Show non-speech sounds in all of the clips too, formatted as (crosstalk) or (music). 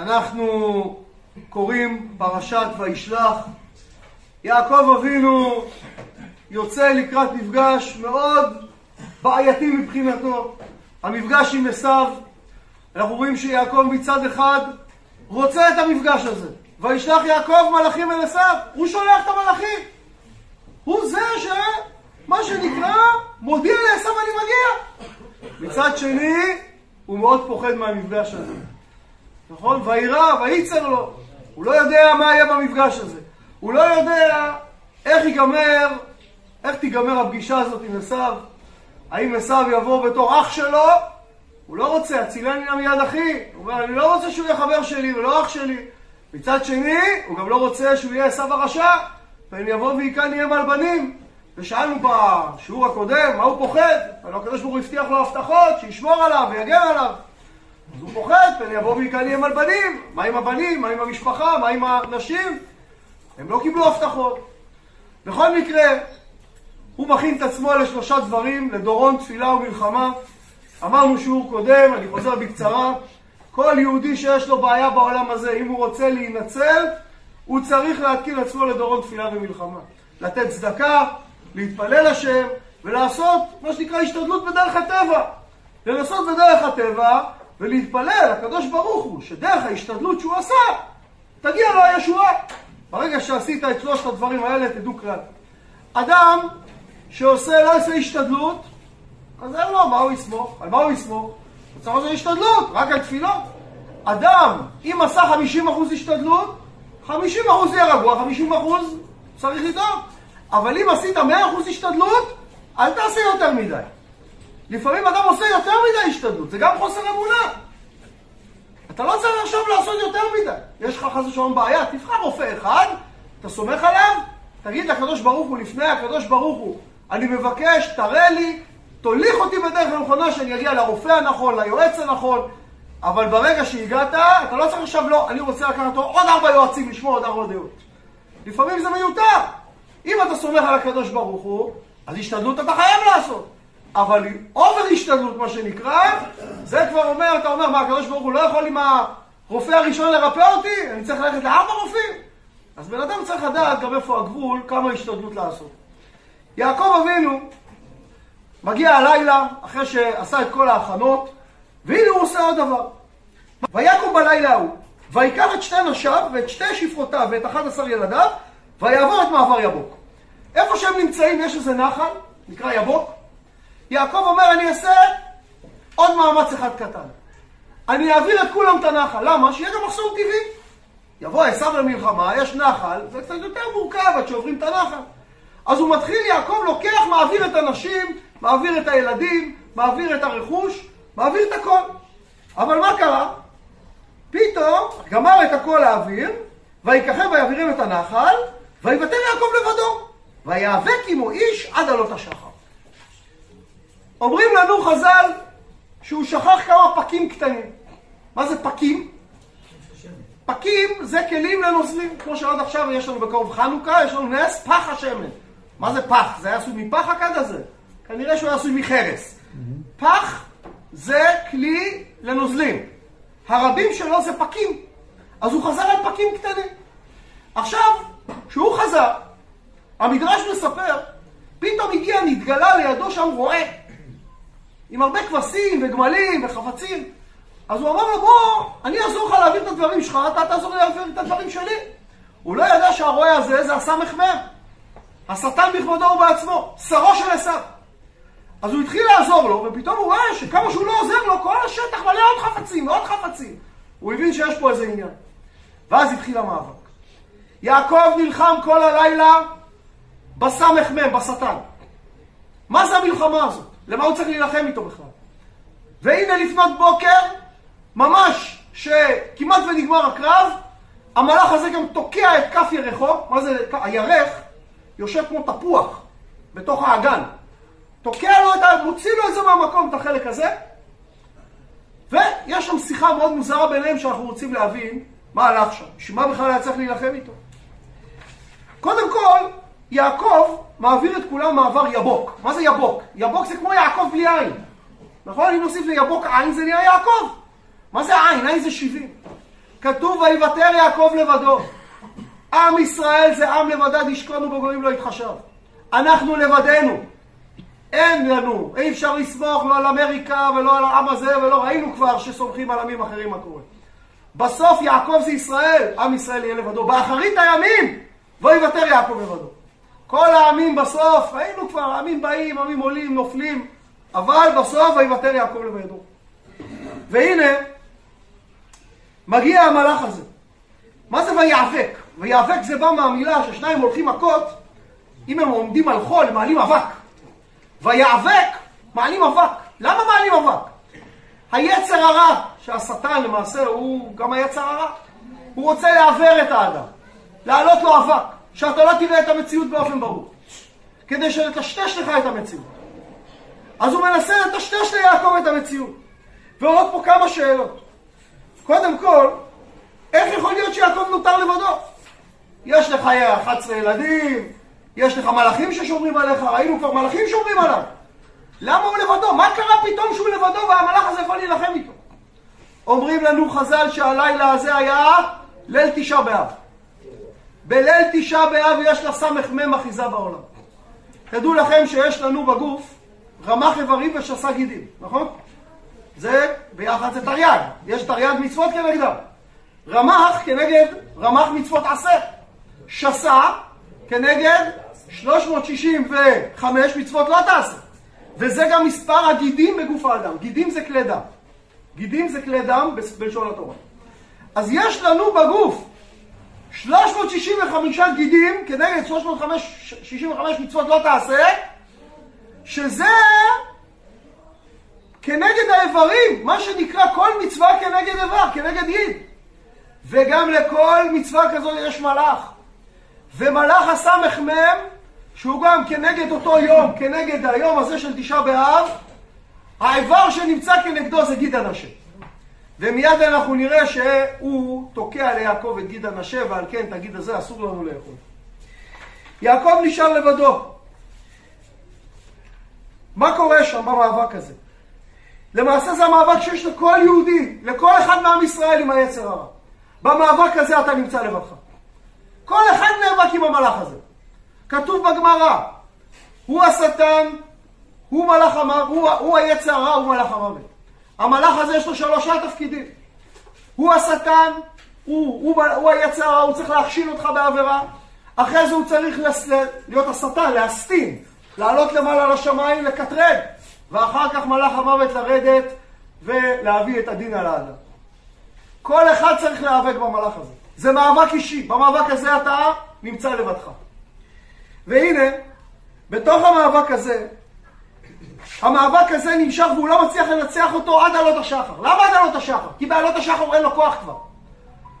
אנחנו קוראים פרשת וישלח. יעקב אבינו יוצא לקראת מפגש מאוד בעייתי מבחינתו. המפגש עם עשיו, אנחנו רואים שיעקב מצד אחד רוצה את המפגש הזה. וישלח יעקב מלאכים אל עשיו, הוא שולח את המלאכים. הוא זה ש... מה שנקרא, מודיע לעשיו אני מגיע. מצד שני, הוא מאוד פוחד מהמפגש הזה. נכון? וירא, וייצר לו. הוא לא יודע מה יהיה במפגש הזה. הוא לא יודע איך ייגמר, איך תיגמר הפגישה הזאת עם עשיו. האם עשיו יבוא בתור אח שלו? הוא לא רוצה, הצילני נא מיד אחי. הוא אומר, אני לא רוצה שהוא יהיה חבר שלי ולא אח שלי. מצד שני, הוא גם לא רוצה שהוא יהיה עשיו הרשע, ואם יבוא ויקן יהיה מלבנים. ושאלנו בשיעור הקודם, מה הוא פוחד? הלוא הקדוש ברוך הוא הבטיח לו הבטחות, שישמור עליו ויגן עליו. אז הוא פוחד, פן יבוא ויקן יהיה מלבנים. מה עם הבנים? מה עם המשפחה? מה עם הנשים? הם לא קיבלו הבטחות. בכל מקרה, הוא מכין את עצמו לשלושה דברים, לדורון, תפילה ומלחמה. אמרנו שיעור קודם, אני חוזר בקצרה, כל יהודי שיש לו בעיה בעולם הזה, אם הוא רוצה להינצל, הוא צריך להתקין עצמו לדורון תפילה ומלחמה. לתת צדקה, להתפלל השם, ולעשות מה שנקרא השתדלות בדרך הטבע. לנסות בדרך הטבע ולהתפלל לקדוש ברוך הוא, שדרך ההשתדלות שהוא עשה, תגיע לו הישועה. ברגע שעשית את שלושת הדברים האלה, תדעו כלל. אדם שעושה, לא עושה השתדלות, אז אין לו, מה הוא יסמוך? על מה הוא יסמוך? הוא צריך לעשות השתדלות, רק על תפילות. אדם, אם עשה 50% השתדלות, 50% יהיה רגוע, 50% צריך לדאוג. אבל אם עשית 100% השתדלות, אל תעשה יותר מדי. לפעמים אדם עושה יותר מדי השתדלות, זה גם חוסר אמונה. אתה לא צריך עכשיו לעשות יותר מדי. יש לך חס ושלום בעיה, תבחר רופא אחד, אתה סומך עליו, תגיד לקדוש ברוך הוא לפני הקדוש ברוך הוא, אני מבקש, תראה לי, תוליך אותי בדרך הנכונה שאני אגיע לרופא הנכון, ליועץ הנכון, אבל ברגע שהגעת, אתה לא צריך עכשיו, לא, אני רוצה לקחת עוד ארבע יועצים לשמוע עוד ארבע דעות. לפעמים זה מיותר. אם אתה סומך על הקדוש ברוך הוא, אז השתדלות אתה חייב לעשות. אבל אובר השתדלות, מה שנקרא, זה כבר אומר, אתה אומר, מה, הקדוש ברוך הוא לא יכול עם הרופא הראשון לרפא אותי? אני צריך ללכת לארבע רופאים? אז בן אדם צריך לדעת גם איפה הגבול, כמה השתדלות לעשות. יעקב אבינו מגיע הלילה, אחרי שעשה את כל ההכנות, והנה הוא עושה עוד דבר. ויקום בלילה ההוא, ויקח את שתי נשיו ואת שתי שפחותיו ואת אחד עשר ילדיו, ויעבור את מעבר יבוק. איפה שהם נמצאים יש איזה נחל, נקרא יבוק. יעקב אומר, אני אעשה עוד מאמץ אחד קטן. אני אעביר את כולם את הנחל. למה? שיהיה גם מחסום טבעי. יבוא עשיו למלחמה, יש נחל, זה קצת יותר מורכב עד שעוברים את הנחל. אז הוא מתחיל, יעקב לוקח, מעביר את הנשים, מעביר את הילדים, מעביר את הרכוש, מעביר את הכל. אבל מה קרה? פתאום גמר את הכל להעביר, ויקחם ויעבירם את הנחל, ויבטל יעקב לבדו, ויאבק עמו איש עד עלות השחר. אומרים לנו חז"ל שהוא שכח כמה פקים קטנים. מה זה פקים? פקים זה כלים לנוזלים, כמו שעד עכשיו יש לנו בקרוב חנוכה, יש לנו נס פח השמן. מה זה פח? זה היה עשוי מפח הכד הזה? כנראה שהוא היה עשוי מחרס. פח זה כלי לנוזלים. הרבים שלו זה פקים. אז הוא חזר על פקים קטנים. עכשיו, כשהוא חזר, המדרש מספר, פתאום הגיע, נתגלה לידו שם רועה. עם הרבה כבשים וגמלים וחפצים. אז הוא אמר לו, בוא, אני אעזור לך להעביר את הדברים שלך, אתה תעזור לי להעביר את הדברים שלי. הוא לא ידע שהרועה הזה זה הסמ"ך מ', השטן בכבודו ובעצמו, שרו של עשיו. אז הוא התחיל לעזור לו, ופתאום הוא רואה שכמה שהוא לא עוזר לו, כל השטח מלא עוד חפצים, עוד חפצים. הוא הבין שיש פה איזה עניין. ואז התחיל המאבק. יעקב נלחם כל הלילה בסמ"ך מ', בשטן. מה זה המלחמה הזאת? למה הוא צריך להילחם איתו בכלל? והנה לפנות בוקר, ממש שכמעט ונגמר הקרב, המלאך הזה גם תוקע את כף ירחו, מה זה, הירך יושב כמו תפוח בתוך האגן. תוקע לו את ה... מוציא לו את זה מהמקום, את החלק הזה, ויש שם שיחה מאוד מוזרה ביניהם שאנחנו רוצים להבין מה הלך שם. בשביל מה בכלל היה צריך להילחם איתו? קודם כל, יעקב מעביר את כולם מעבר יבוק. מה זה יבוק? יבוק זה כמו יעקב בלי עין. נכון? אם נוסיף ליבוק עין זה נהיה יעקב. מה זה עין? עין זה 70. כתוב ויוותר יעקב לבדו. עם ישראל זה עם לבדד ישכון ובגויים לא יתחשב. אנחנו לבדנו. אין לנו, אי אפשר לסמוך לא על אמריקה ולא על העם הזה ולא ראינו כבר שסומכים על עמים אחרים מה קורה. בסוף יעקב זה ישראל, עם ישראל יהיה לבדו. באחרית הימים, ויוותר יעקב לבדו. כל העמים בסוף, ראינו כבר, עמים באים, עמים עולים, נופלים, אבל בסוף ויוותר יעקב לבדו. והנה, מגיע המלאך הזה. מה זה ויאבק? ויאבק זה בא מהמילה ששניים הולכים מכות, אם הם עומדים על חול, הם מעלים אבק. ויאבק, מעלים אבק. למה מעלים אבק? היצר הרע, שהשטן למעשה הוא גם היצר הרע, הוא רוצה לעוור את האדם, להעלות לו אבק, שאתה לא תראה את המציאות באופן ברור, כדי שלטשטש לך את המציאות. אז הוא מנסה לטשטש ליעקב את המציאות. ועוד פה כמה שאלות. קודם כל, איך יכול להיות שיעקב נותר לבדו? יש לך 11 ילדים, יש לך מלאכים ששומרים עליך, ראינו כבר מלאכים שומרים עליו. למה הוא לבדו? מה קרה פתאום שהוא לבדו והמלאך הזה יכול להילחם איתו? אומרים לנו חז"ל שהלילה הזה היה ליל תשעה באב. בליל תשעה באב יש לה סמ"ם אחיזה בעולם. תדעו לכם שיש לנו בגוף רמ"ח איברים ושסה גידים, נכון? זה ביחד זה תרי"ג, יש תרי"ג מצוות כנגדם. רמ"ח כנגד רמ"ח מצוות עשה. שסה כנגד 365 מצוות לא תעשה. וזה גם מספר הגידים בגוף האדם. גידים זה כלי דם. גידים זה כלי דם בלשון התורה. אז יש לנו בגוף 365 גידים כנגד 365 מצוות לא תעשה, שזה כנגד האיברים, מה שנקרא כל מצווה כנגד איבר, כנגד גיד. וגם לכל מצווה כזו יש מלאך. ומלאך הסמ"ם, שהוא גם כנגד אותו יום, כנגד היום הזה של תשעה באב, האיבר שנמצא כנגדו זה גיד הנשה. ומיד אנחנו נראה שהוא תוקע ליעקב את גיד הנשה, ועל כן את הגיד הזה אסור לנו לאכול. יעקב נשאר לבדו. מה קורה שם במאבק הזה? למעשה זה המאבק שיש לכל יהודי, לכל אחד מעם ישראל עם היצר הרע. במאבק הזה אתה נמצא לבדך. כל אחד נאבק עם המלאך הזה. כתוב בגמרא, הוא השטן, הוא מלאך המוות, הוא, הוא היצר הרע, הוא מלאך המוות. המלאך הזה יש לו שלושה תפקידים. הוא השטן, הוא, הוא, הוא היצר הוא צריך להכשיל אותך בעבירה. אחרי זה הוא צריך לס, להיות השטן, להסתין, לעלות למעלה לשמיים, לקטרג. ואחר כך מלאך המוות לרדת ולהביא את הדין על האדם. כל אחד צריך להיאבק במלאך הזה. זה מאבק אישי. במאבק הזה אתה נמצא לבדך. והנה, בתוך המאבק הזה, המאבק הזה נמשך והוא לא מצליח לנצח אותו עד עלות השחר. למה עד עלות השחר? כי בעלות השחר אין לו כוח כבר.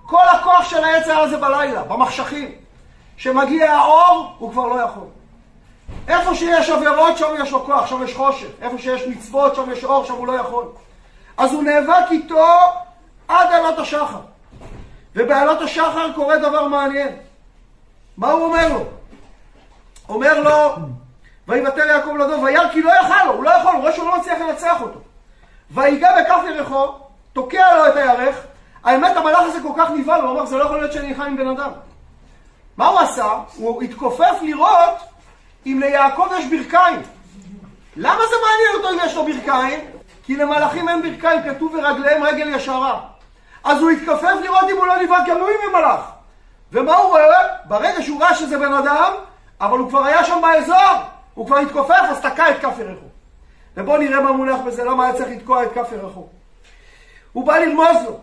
כל הכוח של היצר הזה בלילה, במחשכים. כשמגיע האור, הוא כבר לא יכול. איפה שיש עבירות, שם יש לו כוח, שם יש חושך. איפה שיש מצוות, שם יש אור, שם הוא לא יכול. אז הוא נאבק איתו עד עלות השחר. ובעלות השחר קורה דבר מעניין. מה הוא אומר לו? אומר לו, ויוותר יעקב לדוב, וירא כי לא יאכל לו, הוא לא יכול, הוא רואה שהוא לא מצליח לנצח אותו. ויגע בכף ירחו, תוקע לו את הירך, האמת המלאך הזה כל כך נבהל, הוא אמר, זה לא יכול להיות שאני נלחם עם בן אדם. מה הוא עשה? הוא התכופף לראות אם ליעקב יש ברכיים. למה זה מעניין אותו אם יש לו ברכיים? כי למלאכים אין ברכיים, כתוב ורגליהם רגל ישרה. אז הוא התכופף לראות אם הוא לא נבהל כמוהים ממלאך. ומה הוא רואה? ברגע שהוא ראה שזה בן אדם, אבל הוא כבר היה שם באזור, הוא כבר התכופף, אז תקע את כף ירחו. ובואו נראה מה מונח בזה, למה היה צריך לתקוע את כף ירחו. הוא בא לרמוז לו.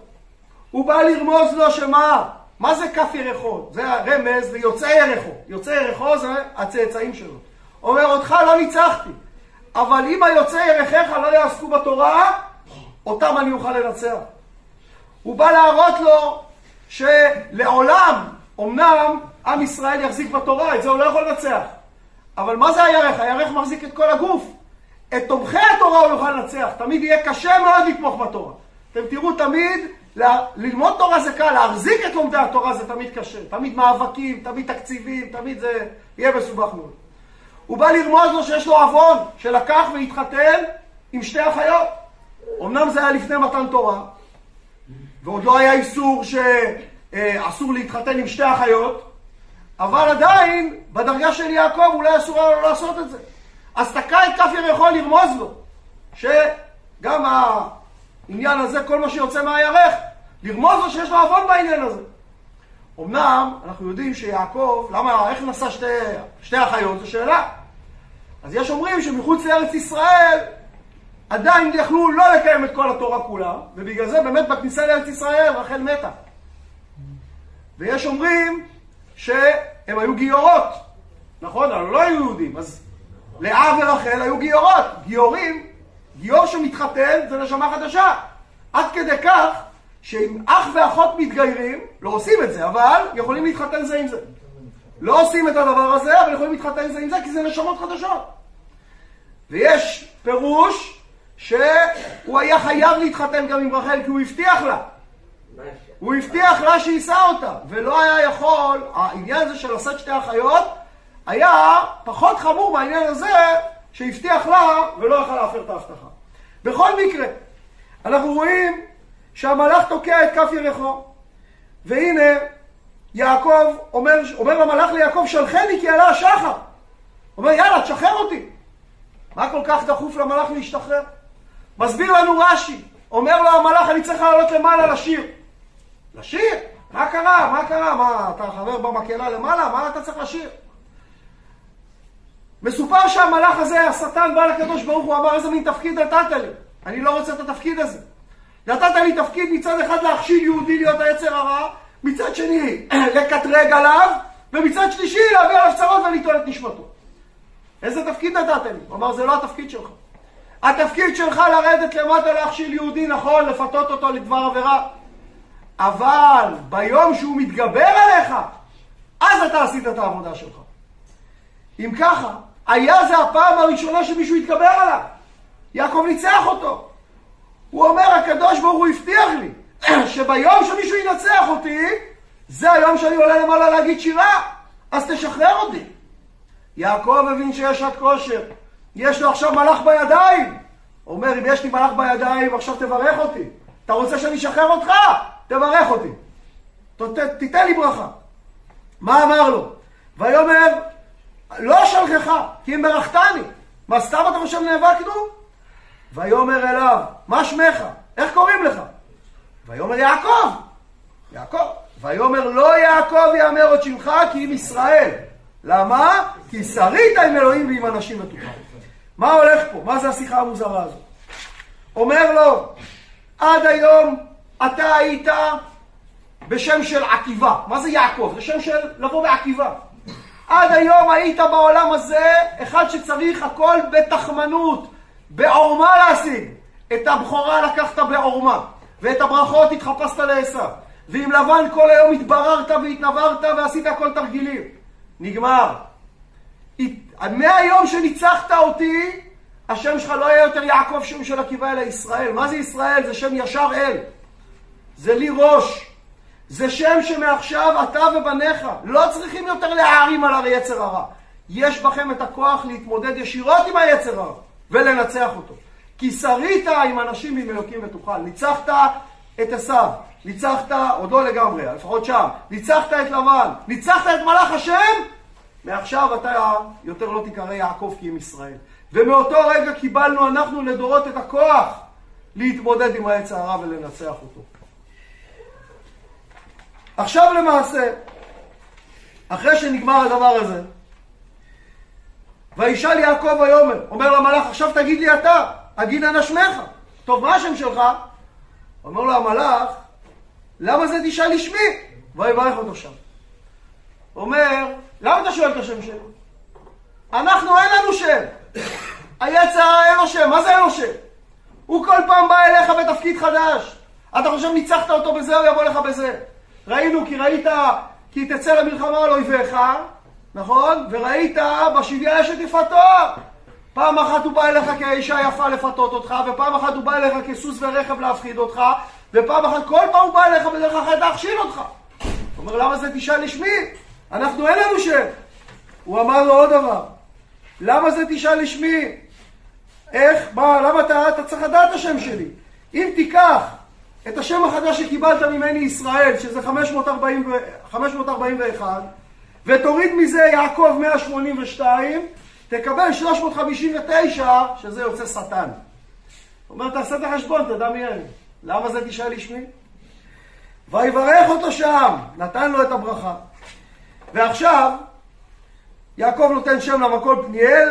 הוא בא לרמוז לו שמה? מה זה כף ירחו? זה הרמז ליוצאי ירחו. יוצאי ירחו זה הצאצאים שלו. אומר, אותך לא ניצחתי, אבל אם היוצאי ירחיך לא יעסקו בתורה, אותם אני אוכל לנצח. הוא בא להראות לו שלעולם, אמנם עם ישראל יחזיק בתורה, את זה הוא לא יכול לנצח. אבל מה זה הירך? הירך מחזיק את כל הגוף. את תומכי התורה הוא יוכל לנצח. תמיד יהיה קשה מאוד לתמוך בתורה. אתם תראו תמיד, ל- ללמוד תורה זה קל, להחזיק את לומדי התורה זה תמיד קשה. תמיד מאבקים, תמיד תקציבים, תמיד זה יהיה מסובך מאוד. הוא בא לרמוז לו שיש לו עוון, שלקח והתחתן עם שתי אחיות. אמנם זה היה לפני מתן תורה, ועוד לא היה איסור שאסור להתחתן עם שתי אחיות, אבל עדיין, בדרגה של יעקב אולי אסור היה לו לעשות את זה. אז תקע את כף ירחו לרמוז לו, שגם העניין הזה, כל מה שיוצא מהירך, לרמוז לו שיש לו עוון בעניין הזה. אמנם, אנחנו יודעים שיעקב, למה, איך נשא שתי, שתי אחיות, זו שאלה. אז יש אומרים שמחוץ לארץ ישראל עדיין יכלו לא לקיים את כל התורה כולה, ובגלל זה באמת בכניסה לארץ ישראל רחל מתה. ויש אומרים שהם היו גיורות, נכון? אבל לא היו יהודים, אז לאה ורחל היו גיורות. גיורים, גיור שמתחתן זה נשמה חדשה. עד כדי כך שאם אח ואחות מתגיירים, לא עושים את זה, אבל יכולים להתחתן זה עם זה. לא עושים את הדבר הזה, אבל יכולים להתחתן זה עם זה, כי זה נשמות חדשות. ויש פירוש שהוא היה חייב להתחתן גם עם רחל, כי הוא הבטיח לה. הוא הבטיח לה שיישא אותה, ולא היה יכול, העניין הזה של לשאת שתי אחיות, היה פחות חמור מהעניין הזה שהבטיח לה ולא יכל להפר את ההבטחה. בכל מקרה, אנחנו רואים שהמלאך תוקע את כף ירחו, והנה יעקב אומר, אומר למלאך ליעקב, שלחני כי עלה השחר. אומר, יאללה, תשחרר אותי. מה כל כך דחוף למלאך להשתחרר? מסביר לנו רש"י, אומר לו המלאך, אני צריך לעלות למעלה לשיר. לשיר? מה קרה? מה קרה? מה, אתה חבר במקהלה למעלה? מה אתה צריך לשיר? מסופר שהמלאך הזה, השטן, בא לקדוש ברוך הוא, אמר איזה מין תפקיד נתת לי? אני לא רוצה את התפקיד הזה. נתת לי תפקיד מצד אחד להכשיל יהודי להיות היצר הרע, מצד שני (clears throat) לקטרג עליו, ומצד שלישי להביא עליו צרות וליטול את נשמתו. איזה תפקיד נתת לי? הוא אמר, זה לא התפקיד שלך. התפקיד שלך לרדת למטה להכשיל יהודי, נכון, לפתות אותו לדבר עבירה. אבל ביום שהוא מתגבר עליך, אז אתה עשית את העבודה שלך. אם ככה, היה זה הפעם הראשונה שמישהו התגבר עליו. יעקב ניצח אותו. הוא אומר, הקדוש ברוך הוא הבטיח לי (clears throat) שביום שמישהו ינצח אותי, זה היום שאני עולה למעלה להגיד שירה, אז תשחרר אותי. יעקב הבין שיש שעת כושר, יש לו עכשיו מלאך בידיים. אומר, אם יש לי מלאך בידיים, עכשיו תברך אותי. אתה רוצה שאני אשחרר אותך? תברך אותי. ת, תיתן לי ברכה. מה אמר לו? ויאמר, לא אשלחך, כי אם ברכתני. מה, סתם אתה חושב נאבקנו? ויאמר אליו, מה שמך? איך קוראים לך? ויאמר יעקב. יעקב. ויאמר לא יעקב יאמר עוד שמך כי אם ישראל. למה? כי שרית עם אלוהים ועם אנשים ותוכל. מה הולך פה? מה זה השיחה המוזרה הזאת? אומר לו, עד היום אתה היית בשם של עקיבה. מה זה יעקב? זה שם של לבוא בעקיבה. עד היום היית בעולם הזה אחד שצריך הכל בתחמנות, בעורמה להשיג. את הבכורה לקחת בעורמה, ואת הברכות התחפשת לעשו. ועם לבן כל היום התבררת והתנברת ועשית הכל תרגילים. נגמר. מהיום שניצחת אותי, השם שלך לא יהיה יותר יעקב שם של עקיבא אלא ישראל. מה זה ישראל? זה שם ישר אל. זה לי ראש. זה שם שמעכשיו אתה ובניך לא צריכים יותר להערים על היצר הרע. יש בכם את הכוח להתמודד ישירות עם היצר הרע ולנצח אותו. כי שרית עם אנשים ועם אלוקים ותוכל. ניצחת את עשיו, ניצחת, עוד לא לגמרי, לפחות שם, ניצחת את לבן, ניצחת את מלאך השם, מעכשיו אתה יותר לא תיקרא יעקב כי אם ישראל. ומאותו רגע קיבלנו אנחנו לדורות את הכוח להתמודד עם העץ הרע ולנצח אותו. עכשיו למעשה, אחרי שנגמר הדבר הזה, וישאל יעקב ויאמר, אומר למלאך, עכשיו תגיד לי אתה, אגיד אנא שמך. טוב, מה השם שלך? אומר לו המלאך, למה זה תשאל לשמי? ויברך אותו שם. אומר, למה אתה שואל את השם שלי? אנחנו אין לנו שם. היצר אין לו שם, מה זה אין לו שם? הוא כל פעם בא אליך בתפקיד חדש. אתה חושב ניצחת אותו בזה, הוא יבוא לך בזה. ראינו כי ראית, כי תצא למלחמה על אויביך, נכון? וראית בשביה אשת יפתו. פעם אחת הוא בא אליך כאישה יפה לפתות אותך, ופעם אחת הוא בא אליך כסוס ורכב להפחיד אותך, ופעם אחת, כל פעם הוא בא אליך בדרך אחרת להכשיל אותך. הוא אומר, למה זה תשאל לשמי? אנחנו אין לנו שם. הוא אמר לו עוד דבר, למה זה תשאל לשמי? איך, מה, למה אתה, אתה צריך לדעת את השם שלי? אם תיקח את השם החדש שקיבלת ממני ישראל, שזה 540, 541, ותוריד מזה יעקב 182, תקבל 359, שזה יוצא שטן. הוא אומר, תעשה את החשבון, תדע מי אני. למה זה תשאל לשמי? ויברך אותו שם, נתן לו את הברכה. ועכשיו, יעקב נותן שם למקום פניאל,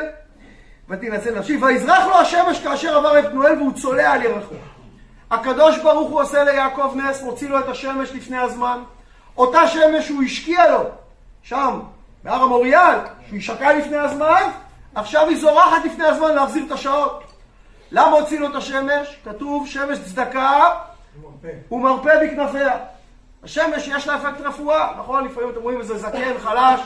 ותנצל נפשי, ויזרח לו השמש כאשר עבר את פנואל והוא צולע על ירחו. הקדוש ברוך הוא עושה ליעקב נס, מוציא לו את השמש לפני הזמן. אותה שמש הוא השקיע לו, שם, בהר המוריאל, שהוא השקע לפני הזמן, עכשיו היא זורחת לפני הזמן להחזיר את השעות. למה הוציא לו את השמש? כתוב שמש צדקה ומרפא בכנפיה. השמש יש לה אפקט רפואה, נכון? לפעמים אתם רואים איזה זקן, חלש,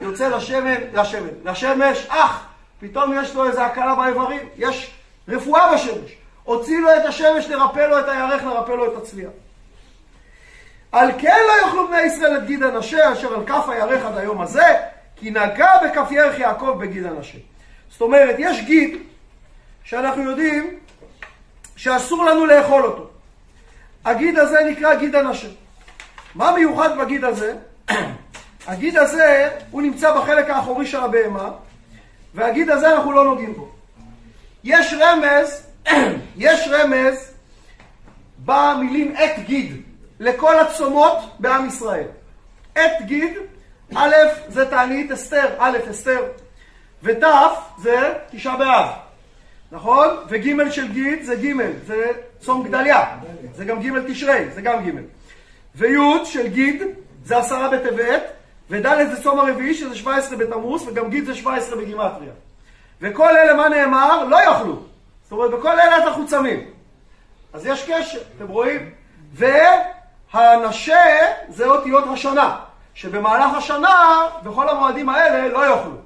יוצא לשמן, לשמן, לשמש, אך, פתאום יש לו איזה הקלה באיברים, יש רפואה בשמש. הוציא לו את השמש לרפא לו את הירך, לרפא לו את הצליעה. על כן לא יאכלו בני ישראל את גיד הנשה, אשר על כף הירך עד היום הזה, כי נגע בכף ירך יעקב בגיד הנשה. זאת אומרת, יש גיד שאנחנו יודעים שאסור לנו לאכול אותו. הגיד הזה נקרא גיד הנשה. מה מיוחד בגיד הזה? (clears throat) הגיד הזה, הוא נמצא בחלק האחורי של הבהמה, והגיד הזה אנחנו לא נוגעים בו. יש רמז, (coughs) יש רמז במילים עת גיד לכל הצומות בעם ישראל. עת גיד, א' זה תענית אסתר, א' אסתר, ות' זה תשעה באב, נכון? וג' של גיד זה ג', זה צום גדליה, זה גם ג' תשרי, זה גם ג'. וי' של גיד זה עשרה בטבת, וד' זה צום הרביעי שזה 17 בתמוז, וגם גיד זה 17 בגימטריה. וכל אלה, מה נאמר? לא יאכלו. זאת אומרת, בכל אלה אנחנו צמים. אז יש קשר, אתם רואים? והנשה זה אותיות השנה, שבמהלך השנה, בכל המועדים האלה, לא יאכלו.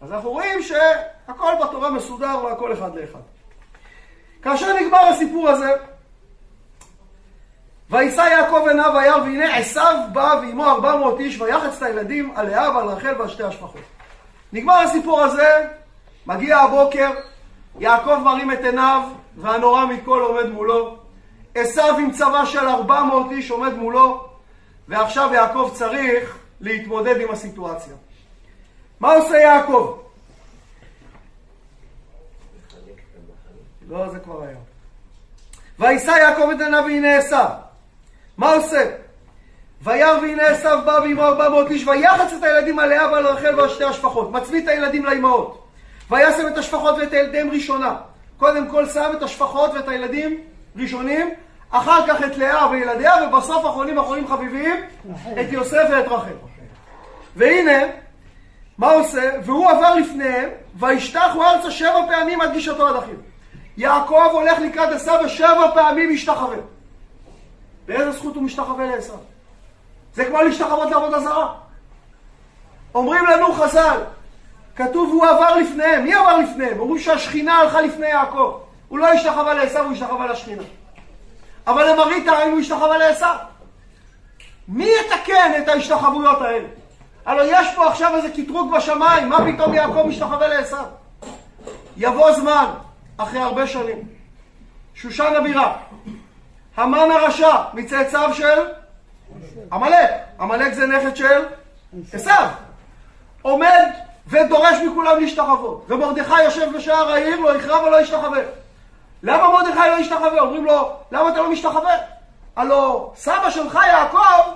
אז אנחנו רואים שהכל בתורה מסודר והכל אחד לאחד. כאשר נגמר הסיפור הזה, ויישא יעקב עיניו וירא והנה עשיו בא ועמו ארבע מאות איש ויחץ את הילדים על לאה ועל רחל ועל שתי השפחות. נגמר הסיפור הזה, מגיע הבוקר, יעקב מרים את עיניו והנורא מכל עומד מולו. עשיו עם צבא של ארבע מאות איש עומד מולו, ועכשיו יעקב צריך להתמודד עם הסיטואציה. מה עושה יעקב? לא, זה כבר היה. ויישא יעקב את עיניו והנה עשיו. מה עושה? וירא והנה עשיו בא ועמו ארבע מאות איש, ויחץ את הילדים על לאה ועל רחל ועל שתי השפחות. מצביא את הילדים לאמהות. וישם את השפחות ואת ילדיהם ראשונה. קודם כל שם את השפחות ואת הילדים ראשונים, אחר כך את לאה וילדיה, ובסוף אחרונים אחרונים חביבים, את יוסף ואת רחל. והנה, מה עושה? והוא עבר לפניהם, וישתחו ארצה שבע פעמים עד גישתו עד אחיו. יעקב הולך לקראת עשיו ושבע פעמים משתחווה. באיזה זכות הוא משתחווה לעשיו? זה כמו להשתחוות לעבודה זרה. אומרים לנו חז"ל, כתוב הוא עבר לפניהם. מי עבר לפניהם? אומרים שהשכינה הלכה לפני יעקב. הוא לא השתחווה לעשיו, הוא השתחווה לשכינה. אבל למראית העין הוא השתחווה לעשיו. מי יתקן את ההשתחוויות האלה? הלוא יש פה עכשיו איזה קטרוג בשמיים, מה פתאום יעקב משתחווה לעשיו? יבוא זמן, אחרי הרבה שנים, שושן הבירה, המן הרשע, מצאצאיו של עמלק. עמלק זה נכד של עשיו. עומד ודורש מכולם להשתחוות. ומרדכי יושב בשער העיר, לא יכרע ולא ישתחווה. למה מרדכי לא ישתחווה? אומרים לו, למה אתה לא משתחווה? הלו, סבא שלך יעקב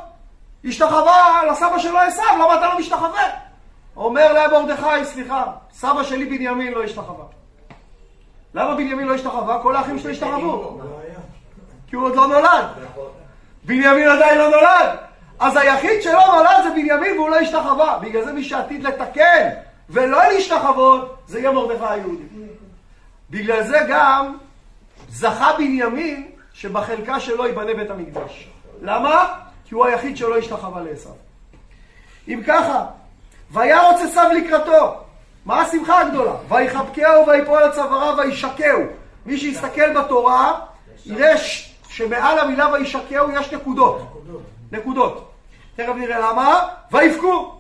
השתחווה לסבא שלו עשיו, למה אתה לא משתחווה? אומר להם מרדכי, סליחה, סבא שלי בנימין לא השתחווה. למה בנימין לא השתחווה? כל האחים שלו השתחוו. כי הוא עוד לא נולד. בנימין עדיין לא נולד. אז היחיד שלא נולד זה בנימין והוא לא השתחווה. בגלל זה מי שעתיד לתקן ולא להשתחוות, זה יהיה מרדכי היהודי. בגלל זה גם זכה בנימין שבחלקה שלו ייבנה בית המקדש. למה? כי הוא היחיד שלא השתחווה לעשו. אם ככה, וירוץ עשיו לקראתו. מה השמחה הגדולה? ויחבקהו ויפול הצווארה וישקהו. מי שיסתכל בתורה, יראה שמעל המילה וישקהו יש נקודות. נקודות. תכף נראה למה. ויבכו.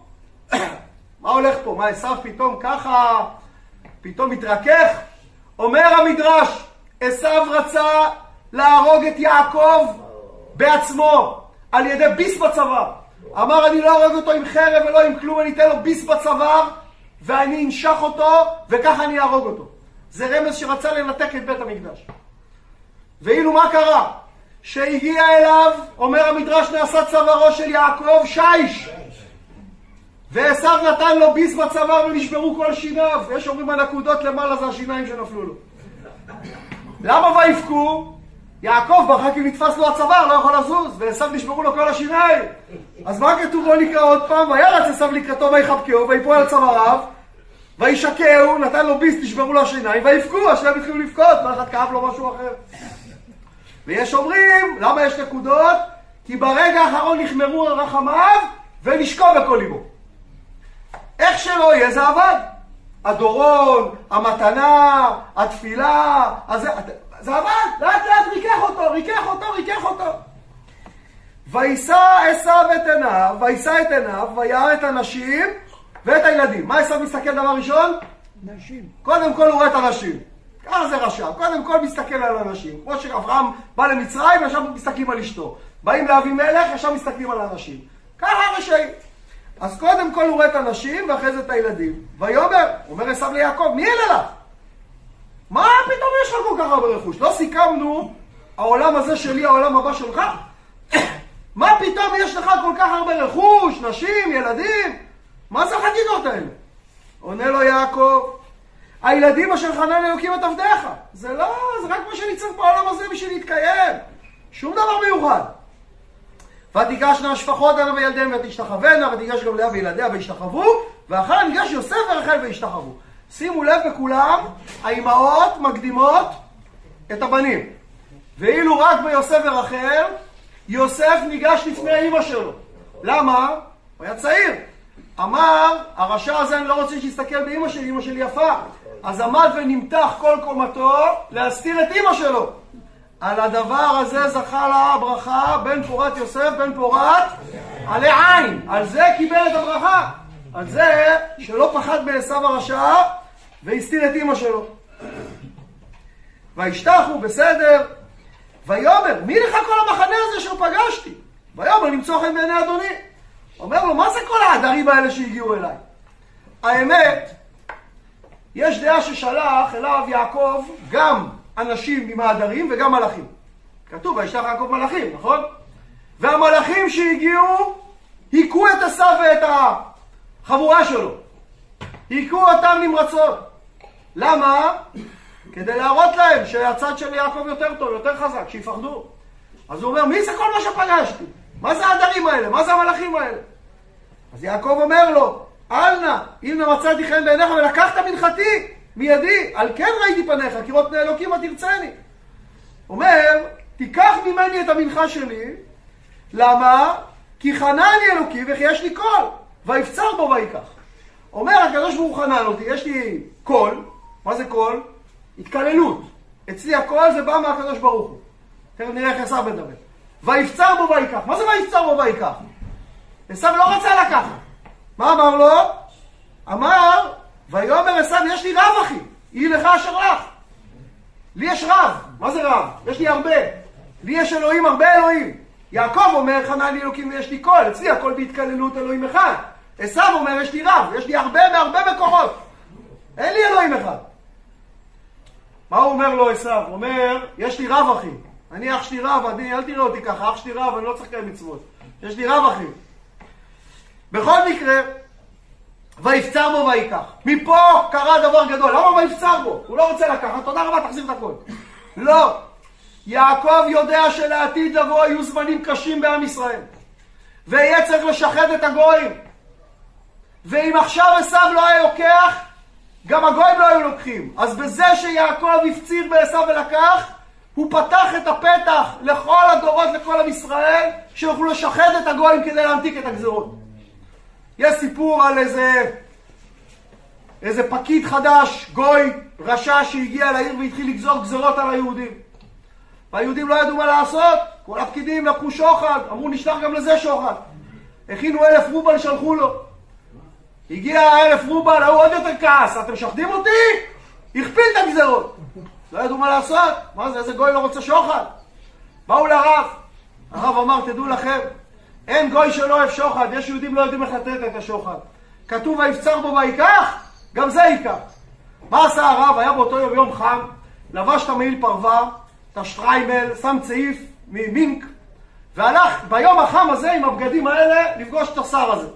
(coughs) מה הולך פה? מה עשיו פתאום ככה, פתאום מתרכך? אומר המדרש, עשיו רצה להרוג את יעקב בעצמו, על ידי ביס בצוואר. אמר אני לא ארוג אותו עם חרב ולא עם כלום, אני אתן לו ביס בצוואר ואני אנשח אותו וככה אני אהרוג אותו. זה רמז שרצה לנתק את בית המקדש. ואילו מה קרה? שהגיע אליו, אומר המדרש, נעשה צווארו של יעקב שיש. ועשו נתן לו ביס בצוואר ונשברו כל שיניו. יש אומרים הנקודות למעלה זה השיניים שנפלו לו. למה ויבכו? יעקב ברכה כי נתפס לו הצוואר, לא יכול לזוז, ועשו נשברו לו כל השיניים. אז מה כתוב בוא נקרא עוד פעם? וירץ עשו לקראתו ויחבקהו, ויפול על צוואריו, וישקהו, נתן לו ביס, נשברו לו השיניים, ויבכו, השניים התחילו לבכות, כל אחד כאב לו משהו אחר. ויש אומרים, למה יש נקודות? כי ברגע האחרון נחמרו רחמיו ונשקוע בכל ליבו. איך שלא יהיה זה עבד. הדורון, המתנה, התפילה, אז זה, זה עבד, לאט לאט ריכך אותו, ריכך אותו, ריכך אותו. וישא עשיו את עיניו, וישא את עיניו, וירא את הנשים ואת הילדים. מה עשיו מסתכל דבר ראשון? נשים. קודם כל הוא רואה את הנשים. ככה זה רשם. קודם כל מסתכל על אנשים. כמו שאברהם בא למצרים, עכשיו מסתכלים על אשתו. באים לאבימלך, עכשיו מסתכלים על האנשים. ככה רשעים. אז קודם כל הוא רואה את הנשים, ואחרי זה את הילדים. ויאמר, אומר עשיו ליעקב, מי אלה לך? מה פתאום יש לך כל כך הרבה רכוש? לא סיכמנו, העולם הזה שלי, העולם הבא שלך? (clears throat) מה פתאום יש לך כל כך הרבה רכוש, נשים, ילדים? מה זה החגיגות האלה? עונה לו יעקב, הילדים אשר חנן אלוקים את עבדיך. זה לא, זה רק מה שאני צריך בעולם הזה בשביל להתקיים. שום דבר מיוחד. ותיגשנה השפחות אלה וילדיהם ותשתחוונה, ותיגש גם לאה וילדיה וישתחוו, ואחר ניגש יוסף ורחל וישתחוו. שימו לב בכולם, האימהות מקדימות את הבנים. ואילו רק ביוסף ורחל, יוסף ניגש לפני האימא שלו. למה? הוא היה צעיר. אמר, הרשע הזה אני לא רוצה שיסתכל באימא שלי, אימא שלי יפה. אז עמד ונמתח כל קומתו להסתיר את אימא שלו. על הדבר הזה זכה לה הברכה בן פורת יוסף, בן פורת עלי עין. על זה קיבל את הברכה. על זה שלא פחד בעשיו הרשע והסתיר את אימא שלו. וישתחו, בסדר. ויאמר, מי לך כל המחנה הזה אשר פגשתי? ויאמר, למצוא חן בעיני אדוני. אומר לו, מה זה כל העדרים האלה שהגיעו אליי? האמת, יש דעה ששלח אליו יעקב גם אנשים עם העדרים וגם מלאכים. כתוב, וישלח יעקב מלאכים, נכון? והמלאכים שהגיעו, היכו את עשיו ואת החבורה שלו. היכו אותם נמרצות. למה? כדי להראות להם שהצד של יעקב יותר טוב, יותר חזק, שיפחדו. אז הוא אומר, מי זה כל מה שפגשתי? מה זה העדרים האלה? מה זה המלאכים האלה? אז יעקב אומר לו, אל נא, אם נמצאתי חן בעיניך ולקחת מנחתי מידי, על כן ראיתי פניך, כי ראות פני אלוקים ותרצני. אומר, תיקח ממני את המנחה שלי, למה? כי חנני אלוקים וכי יש לי כל, ויפצר בו ויקח. אומר הקדוש ברוך חנן אותי, יש לי כל, מה זה כל? התכללות. אצלי הכל זה בא מהקדוש ברוך הוא. תכף נראה איך עשיו מדבר. ויפצר בו ויקח. מה זה ויפצר בו ויקח? עשיו לא רצה לקחת. מה אמר לו? אמר, ויאמר עשיו, יש לי רב אחי, יהי לך אשר לך. לי יש רב. מה זה רב? יש לי הרבה. לי יש אלוהים, הרבה אלוהים. יעקב אומר, חנן לי אלוקים ויש לי קול. אצלי הכל בהתקללות אלוהים אחד. עשיו אומר, יש לי רב, יש לי הרבה בהרבה מקורות. אין לי אלוהים אחד. מה הוא אומר לו עשיו? הוא אומר, יש לי רב אחי. אני אח שלי רב, אני, אל תראה אותי ככה, אח שלי רב, אני לא צריך לקיים מצוות. יש לי רב אחי. בכל מקרה, ויפצר בו ויקח. מפה קרה דבר גדול. למה ויפצר בו? הוא לא רוצה לקחת, תודה רבה, תחזיר את הכל. לא. יעקב יודע שלעתיד לבוא היו זמנים קשים בעם ישראל. ויהיה צריך לשחד את הגויים. ואם עכשיו עשיו לא היה לוקח, גם הגויים לא היו לוקחים. אז בזה שיעקב הפציר בעשיו ולקח, הוא פתח את הפתח לכל הדורות, לכל עם ישראל, שיוכלו לשחד את הגויים כדי להמתיק את הגזרות. יש סיפור על איזה, איזה פקיד חדש, גוי, רשע שהגיע לעיר והתחיל לגזור גזרות על היהודים. והיהודים לא ידעו מה לעשות, כל הפקידים לקחו שוחד, אמרו נשלח גם לזה שוחד. הכינו אלף רובל, שלחו לו. הגיע האלף רובל, ההוא עוד יותר כעס, אתם משחדים אותי? הכפיל את הגזרות. לא ידעו מה לעשות, מה זה, איזה גוי לא רוצה שוחד? באו לרב, הרב אמר, תדעו לכם, אין גוי שלא אוהב שוחד, יש יהודים לא יודעים לתת את השוחד. כתוב ויבצר בו ויקח, גם זה ייקח. מה עשה הרב? היה באותו יום יום חם, לבש את המעיל פרווה, את השטריימל, שם צעיף ממינק, והלך ביום החם הזה עם הבגדים האלה לפגוש את השר הזה.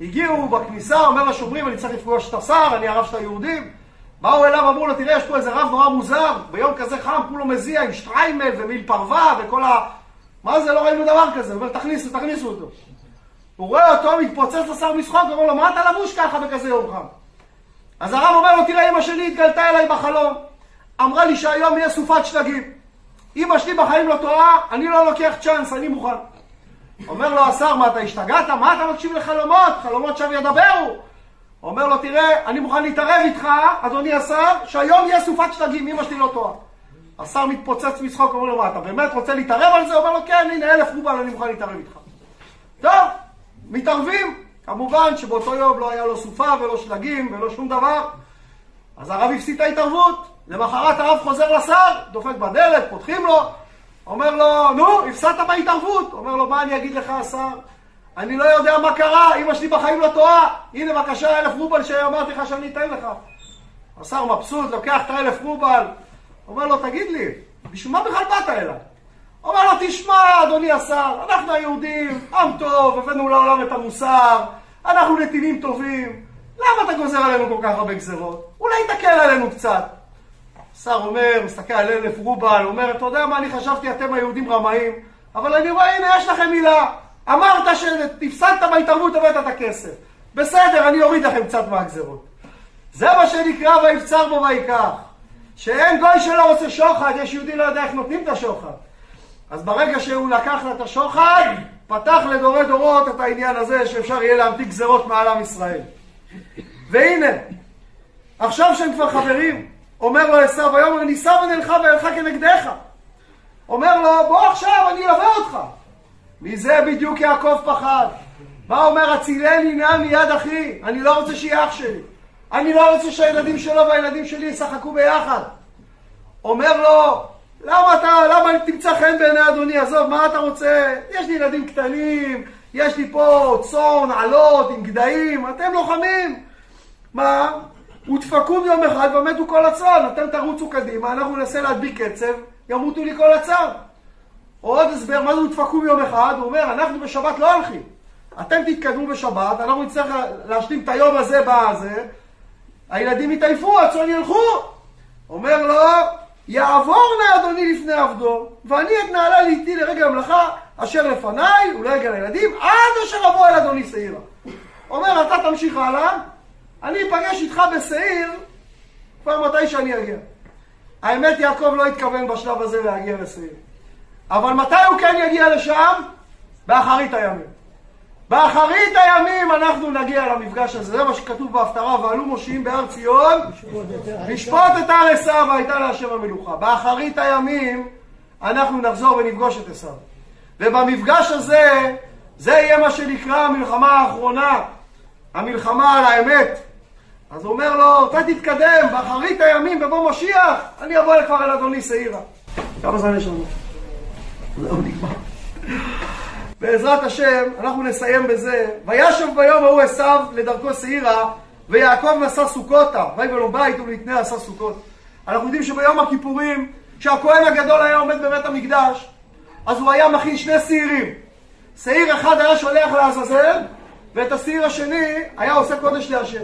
הגיעו בכניסה, אומר לשומרים, אני צריך לפגוש את השר, אני הרב של היהודים. באו אליו, אמרו לו, תראה, יש פה איזה רב נורא מוזר, ביום כזה חם כולו מזיע עם שטריימל ומיל פרווה וכל. מה זה, לא ראינו דבר כזה. הוא אומר, תכניסו, תכניסו אותו. הוא רואה אותו, מתפוצץ לשר משחוק, אומר לו, מה אתה לבוש ככה בכזה יום חם? אז הרב אומר לו, תראה, אמא שלי התגלתה אליי בחלום. אמרה לי שהיום יהיה סופת שלגים. אמא שלי בחיים לא טועה, אני לא לוקח צ'אנס, אני מוכן. אומר לו השר, מה אתה השתגעת? מה אתה מקשיב לחלומות? חלומות שם ידברו. אומר לו, תראה, אני מוכן להתערב איתך, אדוני השר, שהיום יהיה סופת שלגים, אמא שלי לא טועה. השר מתפוצץ מצחוק, אומר לו, מה, אתה באמת רוצה להתערב על זה? אומר לו, כן, הנה, אלף רובל, אני מוכן להתערב איתך. טוב, מתערבים. כמובן שבאותו יום לא היה לו סופה ולא שלגים ולא שום דבר. אז הרב הפסיד את ההתערבות. למחרת הרב חוזר לשר, דופק בדלת, פותחים לו, אומר לו, נו, הפסדת בהתערבות. אומר לו, מה אני אגיד לך, השר? אני לא יודע מה קרה, אמא שלי בחיים לא טועה. הנה, בבקשה, אלף רובל שאמרתי לך שאני אתן לך. השר מבסוט, לוקח את האלף רובל. אומר לו, תגיד לי, בשביל מה בכלל באת אליי? אומר לו, תשמע, אדוני השר, אנחנו היהודים, עם טוב, הבאנו לעולם את המוסר, אנחנו נתינים טובים, למה אתה גוזר עלינו כל כך הרבה גזרות? אולי תקל עלינו קצת. השר אומר, מסתכל על אלף רובל, אומר, אתה יודע מה, אני חשבתי, אתם היהודים רמאים, אבל אני רואה, הנה, יש לכם מילה. אמרת שתפסדת בהתערבות, הבאת את הכסף. בסדר, אני אוריד לכם קצת מהגזרות. זה מה שנקרא ויבצר בו ויקח. שאין גוי שלא רוצה שוחד, יש יהודי לא יודע איך נותנים את השוחד. אז ברגע שהוא לקח לה את השוחד, פתח לדורי דורות את העניין הזה שאפשר יהיה להמתיק גזרות מעל עם ישראל. והנה, עכשיו שהם כבר חברים, אומר לו עשיו, ויאמר נישא ונלכה ואלכה כנגדך. אומר לו, בוא עכשיו, אני אלווה אותך. מזה בדיוק יעקב פחד. מה אומר, הצילני נא מיד אחי, אני לא רוצה שיהיה אח שלי. אני לא רוצה שהילדים שלו והילדים שלי ישחקו ביחד. אומר לו, למה אתה, למה תמצא חן בעיני אדוני? עזוב, מה אתה רוצה? יש לי ילדים קטנים, יש לי פה צאן, עלות, עם גדיים, אתם לוחמים. מה? ודפקום יום אחד ומתו כל הצאן, אתם תרוצו קדימה, אנחנו ננסה להדביק קצב, ימותו לי כל הצאן. עוד הסבר, מה זה ודפקום יום אחד? הוא אומר, אנחנו בשבת לא הולכים. אתם תתקדמו בשבת, אנחנו נצטרך להשלים את היום הזה בזה, הילדים יתעייפו, הצאן ילכו. אומר לו, יעבור נא אדוני לפני עבדו, ואני אתנהלה לאיתי לרגע המלאכה אשר לפניי ולרגע לילדים, עד אשר אבוא אל אדוני שעירה. אומר, אתה תמשיך הלאה, אני אפגש איתך בשעיר כבר מתי שאני אגיע. האמת, יעקב לא התכוון בשלב הזה להגיע לשעיר. אבל מתי הוא כן יגיע לשם? באחרית הימים. באחרית הימים אנחנו נגיע למפגש הזה, זה מה שכתוב בהפטרה, ועלו מושיעים בהר ציון, לשפוט את הר עשיו והייתה להשם המלוכה. באחרית הימים אנחנו נחזור ונפגוש את עשיו. ובמפגש הזה, זה יהיה מה שנקרא המלחמה האחרונה, המלחמה על האמת. אז הוא אומר לו, אתה תתקדם, באחרית הימים, בבוא משיח, אני אבוא כבר אל אדוני שעירה. כמה זמן יש לנו? זהו, נגמר. בעזרת השם, אנחנו נסיים בזה. וישב ביום ההוא עשיו לדרכו שעירה, ויעקב נשא סוכותה, ויבא לו בית ולהתנא עשה סוכות. אנחנו יודעים שביום הכיפורים, כשהכהן הגדול היה עומד בבית המקדש, אז הוא היה מכין שני שעירים. שעיר אחד היה שולח לעזאזל, ואת השעיר השני היה עושה קודש להשם.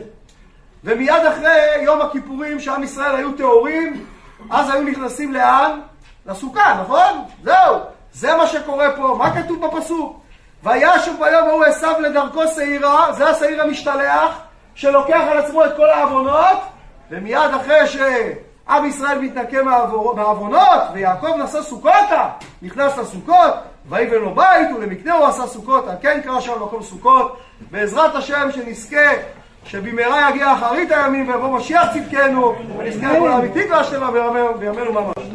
ומיד אחרי יום הכיפורים, שעם ישראל היו טהורים, אז היו נכנסים לאן? לסוכה, נכון? זהו. זה מה שקורה פה. מה כתוב בפסוק? וישב ביום ההוא עשיו לדרכו שעירה, זה השעיר המשתלח, שלוקח על עצמו את כל העוונות, ומיד אחרי שעם ישראל מתנקם מהעוונות, ויעקב נשא סוכותה, נכנס לסוכות, ויבן לו בית, ולמקנהו עשה סוכות, על כן קרא שם מקום סוכות. בעזרת השם שנזכה שבמהרה יגיע אחרית הימים ויבוא משיח צדקנו, ונזכה לכולם איתי והשלמה בימינו ממש.